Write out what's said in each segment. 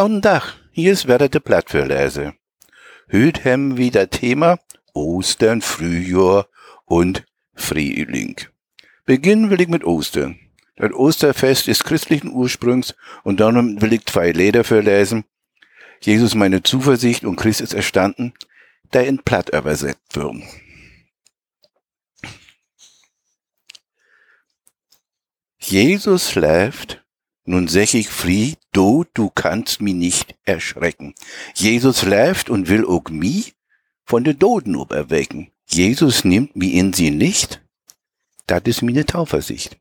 Guten Tag, hier ist wieder der Blatt für Lese. Heute haben wir das Thema Ostern, Frühjahr und Frühling. Beginnen will ich mit Ostern. Das Osterfest ist christlichen Ursprungs und darum will ich zwei Leder verlesen. Jesus meine Zuversicht und Christ ist erstanden, da in Platt übersetzt würden. Jesus schläft, nun sech ich frie, do, du kannst mi nicht erschrecken. Jesus schläft und will auch mi von de Doden erwecken. Jesus nimmt mi in sie nicht, dat is mine Tauversicht.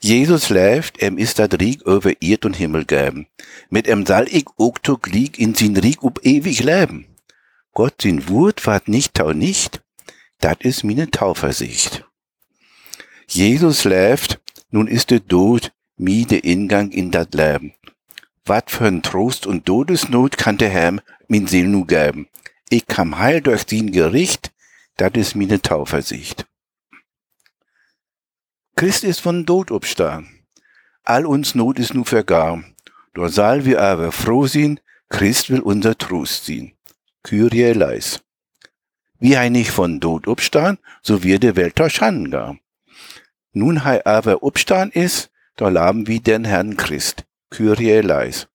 Jesus schläft, em ist dat Rieg über Erd und Himmel geben. Mit em sall ich ook tog lieg in sin Rieg ob ewig leben. Gott sin Wurt ward nicht tau nicht, dat is mine Tauversicht. Jesus schläft, nun ist de Tod mi de Ingang in dat Leben. Wat für ein Trost und Todesnot kann der Herr min Seel nu geben. Ich kam heil durch sin Gericht, dat is mine Tauversicht. Christ ist von Tod obstar. All uns Not ist nu vergar. Dor sal wir aber froh sin, Christ will unser Trost sin. Kyrie leis. Wie hei nicht von Tod obstan, so wird der Welt gar. Nun hei aber obstan ist, da laben wie den Herrn Christ. Kyrie leis.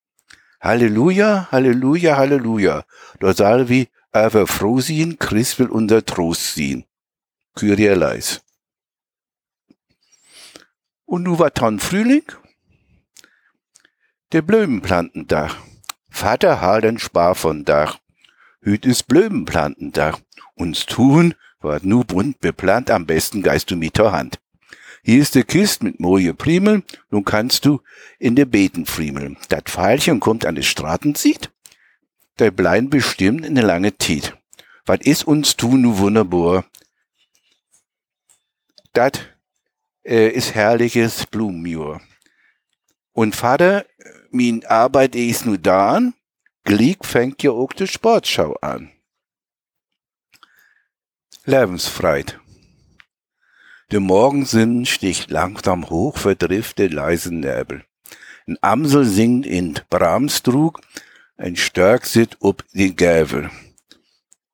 Halleluja, Halleluja, Halleluja. Da sal wie aber froh sin, Christ will unser Trost sin. Kyrie leis. Und nu war dann Frühling? Der Blömenplantendach. Vater Harden spar von Dach. Hüt is Blömenplantendach. Uns tun, ward nu bunt beplant, am besten geist du mit der Hand. Hier ist der Kist mit moje Primeln, nun kannst du in der Beten friemeln. Dat Pfeilchen kommt an de Straten zieht, der blein bestimmt in der lange Tiet. Wat is uns tun nu wunderbar? Dat äh, ist herrliches Blumenjur. Und Vater, min Arbeit is nu da an, Glieg fängt ja auch die Sportschau an. Lebensfreit. Der Morgensinn sticht langsam hoch, vertrifft den leisen Nebel. Ein Amsel singt in Bramstrug, ein Störk sit ob den Gävel.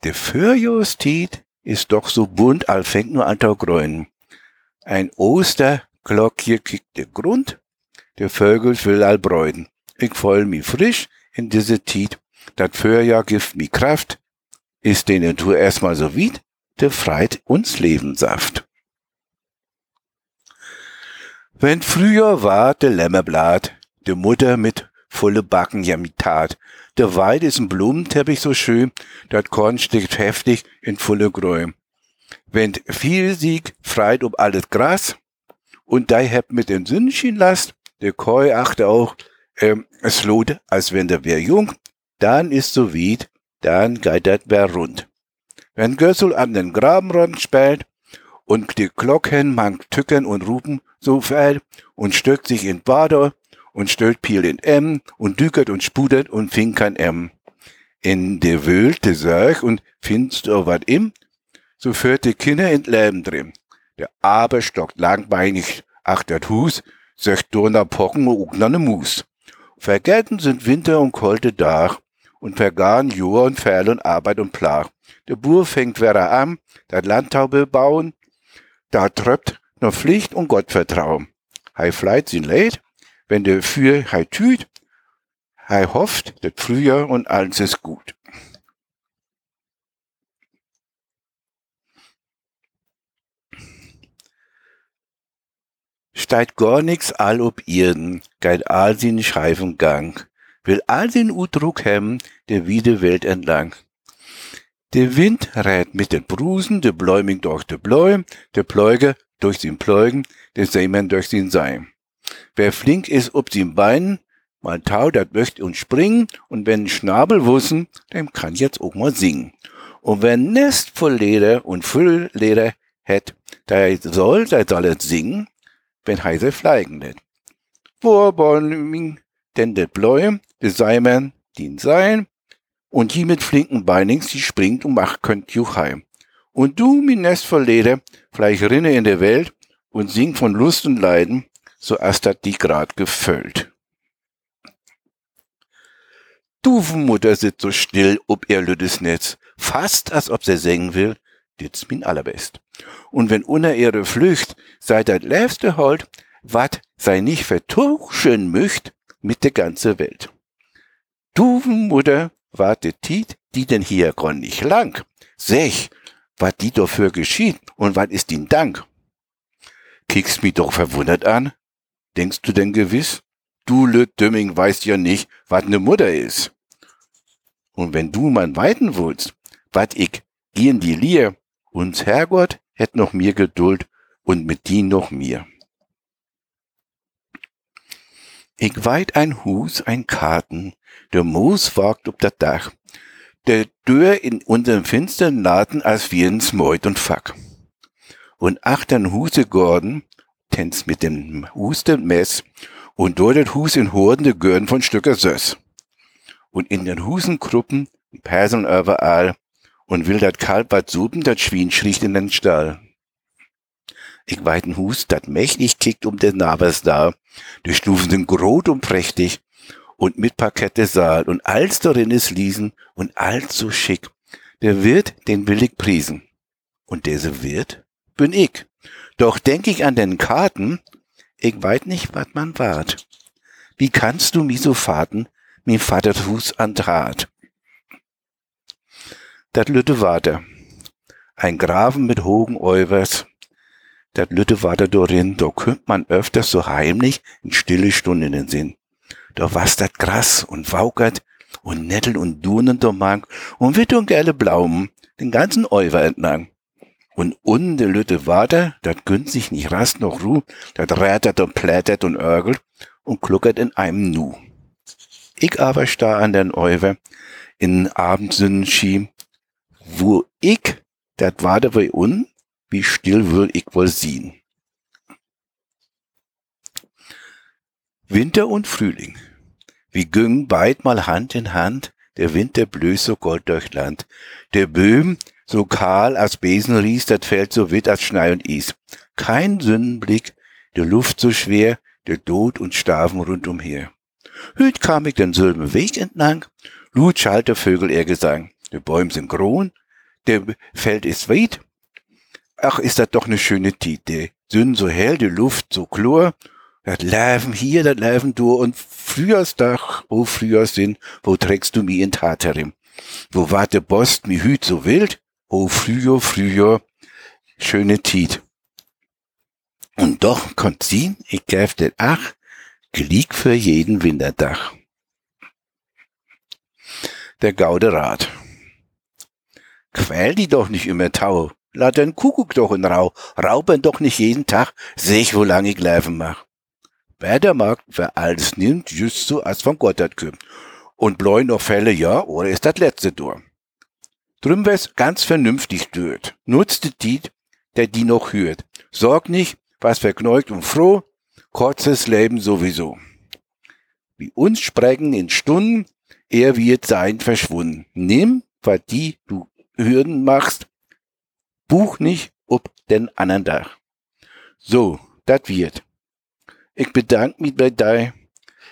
Der Fürjostied ist doch so bunt, all fängt nur an der Grün. Ein Osterglockje kickt der Grund, der Vögel will all bräuden. Ich voll mi frisch in diese Tiet, dat Fürjahr gibt mi Kraft, ist die Natur erstmal so weit, der freit uns Lebenssaft. Wenn früher war de Lämmerblatt, de Mutter mit volle Backen ja mit Tat. Der Wald ist ein Blumenteppich so schön, dat Korn steckt heftig in volle Gräu. Wenn viel Sieg freit um alles Gras und da hebt mit den Sündchen last, der Koi achte auch, ähm, es lohnt, als wenn der wär jung, dann ist so weit, dann geht dat wär rund. Wenn Gössel an den Grabenrand spät und die Glocken mang tücken und rupen so fäll und stöckt sich in Bader und stellt Piel in M und dükert und spudert und fing kein M. In de Wölt, de Sörch und findst du wat im, so führt die Kinder in Leben drin. Der Aber stockt langbeinig achtert Hus, söcht Donner Pocken und ne Mus. Vergelten sind Winter und kolte Dach und vergarn Jura und Ferl und Arbeit und Plach. Der Bur fängt wer an, dat Landtaube bauen, da tröppt nur Pflicht und Gottvertrauen. Hei fleit sin leid, wenn der für hei tüt, hei hofft, das Frühjahr und alles ist gut. Steigt gar nix all ob Irden, geit all sin schreifen Gang, will all sin Udruck hemmen, der wiede Welt entlang. Der Wind rät mit den Brusen, der Bläuming durch de Bläum, der Pläuge durch sin Pläugen, der Seemann durch sin Sein. Wer flink ist ob sin Beinen, mal tau, dat möcht und springen, und wenn Schnabel wussen, dem kann jetzt auch mal singen. Und wer Nest voll Leder und Füllleder hätt, der soll, der soll es singen, wenn heise fleigen net. Vorbäuming, denn de Bläum, de Seimann, din Sein, und die mit flinken Beinings, die springt und macht könnt Juchheim. Und du, min Nest voll Leder, vielleicht rinne in der Welt und sing von Lust und Leiden, so as dat die grad gefüllt. Duvenmutter sitzt so still ob ihr lüttes Netz, fast als ob sie singen will, dit's min allerbest. Und wenn unter ihre Flücht sei dat läfste Holt, wat sei nicht vertuschen möcht mit der ganze Welt. Duvenmutter wartet Tiet, die denn hier gronn nicht lang. Sech, wat die dafür geschieht und wat ist din Dank? Kickst mi doch verwundert an. Denkst du denn gewiss? Du Lüt Dümming weißt ja nicht, wat ne Mutter is. Und wenn du man weiten willst, wat ich gehen die Lier, uns Herrgott hätt noch mir Geduld und mit die noch mir. Ich weit ein Hus, ein Karten, der Moos wagt ob dat Dach, der Dörr in unserem finstern Laden als wir ins Meut und Fack. Und achtern Huse Gordon, tänzt mit dem Husten Mess, und dort das Hus in Horden de Görn von Stücker Söss. Und in den Husengruppen Perseln überall, und will dat Kalb wat supen, dat Schwien schricht in den Stall. Ich weiten Hus, dat mächtig kickt um den Nabers da, die Stufen sind grot und prächtig, und mit Parkette Saal, und als darin ist Liesen, und allzu schick. Der Wirt, den will ich priesen. Und dieser Wirt bin ich. Doch denk ich an den Karten, ich weit nicht, wat man wart. Wie kannst du mi so fahrten, mi Vaters Hus an Draht? Dat Lütte Water. Ein Graven mit hohen Euvers. Dat Lütte Water dorin, da kümmt man öfters so heimlich in stille Stunden in den Sinn. Da was dat Gras und Waukert und Nettel und Dunen da mag und wird und gelbe Blaumen den ganzen Euver entlang. Und unten de Lütte Water, dat gönnt sich nicht Rast noch Ruh, dat rätert und plätert und örgelt und kluckert in einem Nu. Ich aber starr an den Euver in Abendsonnenschien wo ich, dat war da bei un, wie still will ich wohl sehen. Winter und Frühling. Wie güng beid mal Hand in Hand, der Winter blöß so gold durch Land. Der Böhm so kahl als Besen ries, fällt so witt als Schnee und Is. Kein Sonnenblick, der Luft so schwer, der Tod und Staven rundumher. Hüt kam ich den selben Weg entlang, lud schallte Vögel ihr Gesang. Die Bäume sind grün, der Feld ist weit. Ach, ist das doch eine schöne Tite. Sünn so hell, die Luft so klar. Das Leben hier, das Leben du und Frühjahrsdach, oh Frühjahrssinn, wo trägst du mi in Taterim? Wo wart der Bost mi hüt so wild? Oh Frühjahr, Frühjahr, schöne Tit. Und doch konnt sie, ich gäf den Ach, glieg für jeden Winterdach. Der Gauderat. Quäl die doch nicht immer Tau. Lad den Kuckuck doch in Rau. Rauben doch nicht jeden Tag. Seh ich, wo lange ich Leben mach. Wer der mag, wer alles nimmt, just so, als von Gott hat kümmt. Und bläu noch Fälle, ja, oder ist das letzte Tor. Drum wär's ganz vernünftig dört. Nutzt die, der die noch hört. Sorg nicht, was verkneugt und froh, kurzes Leben sowieso. Wie uns sprechen in Stunden, er wird sein verschwunden. Nimm, was die du Hürden machst, buch nicht ob den anderen Dach. So, dat wird. Ich bedanke mich bei dir,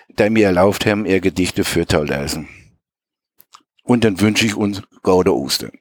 da mir erlaubt haben, ihr Gedichte für lesen. Und dann wünsche ich uns gute Ostern.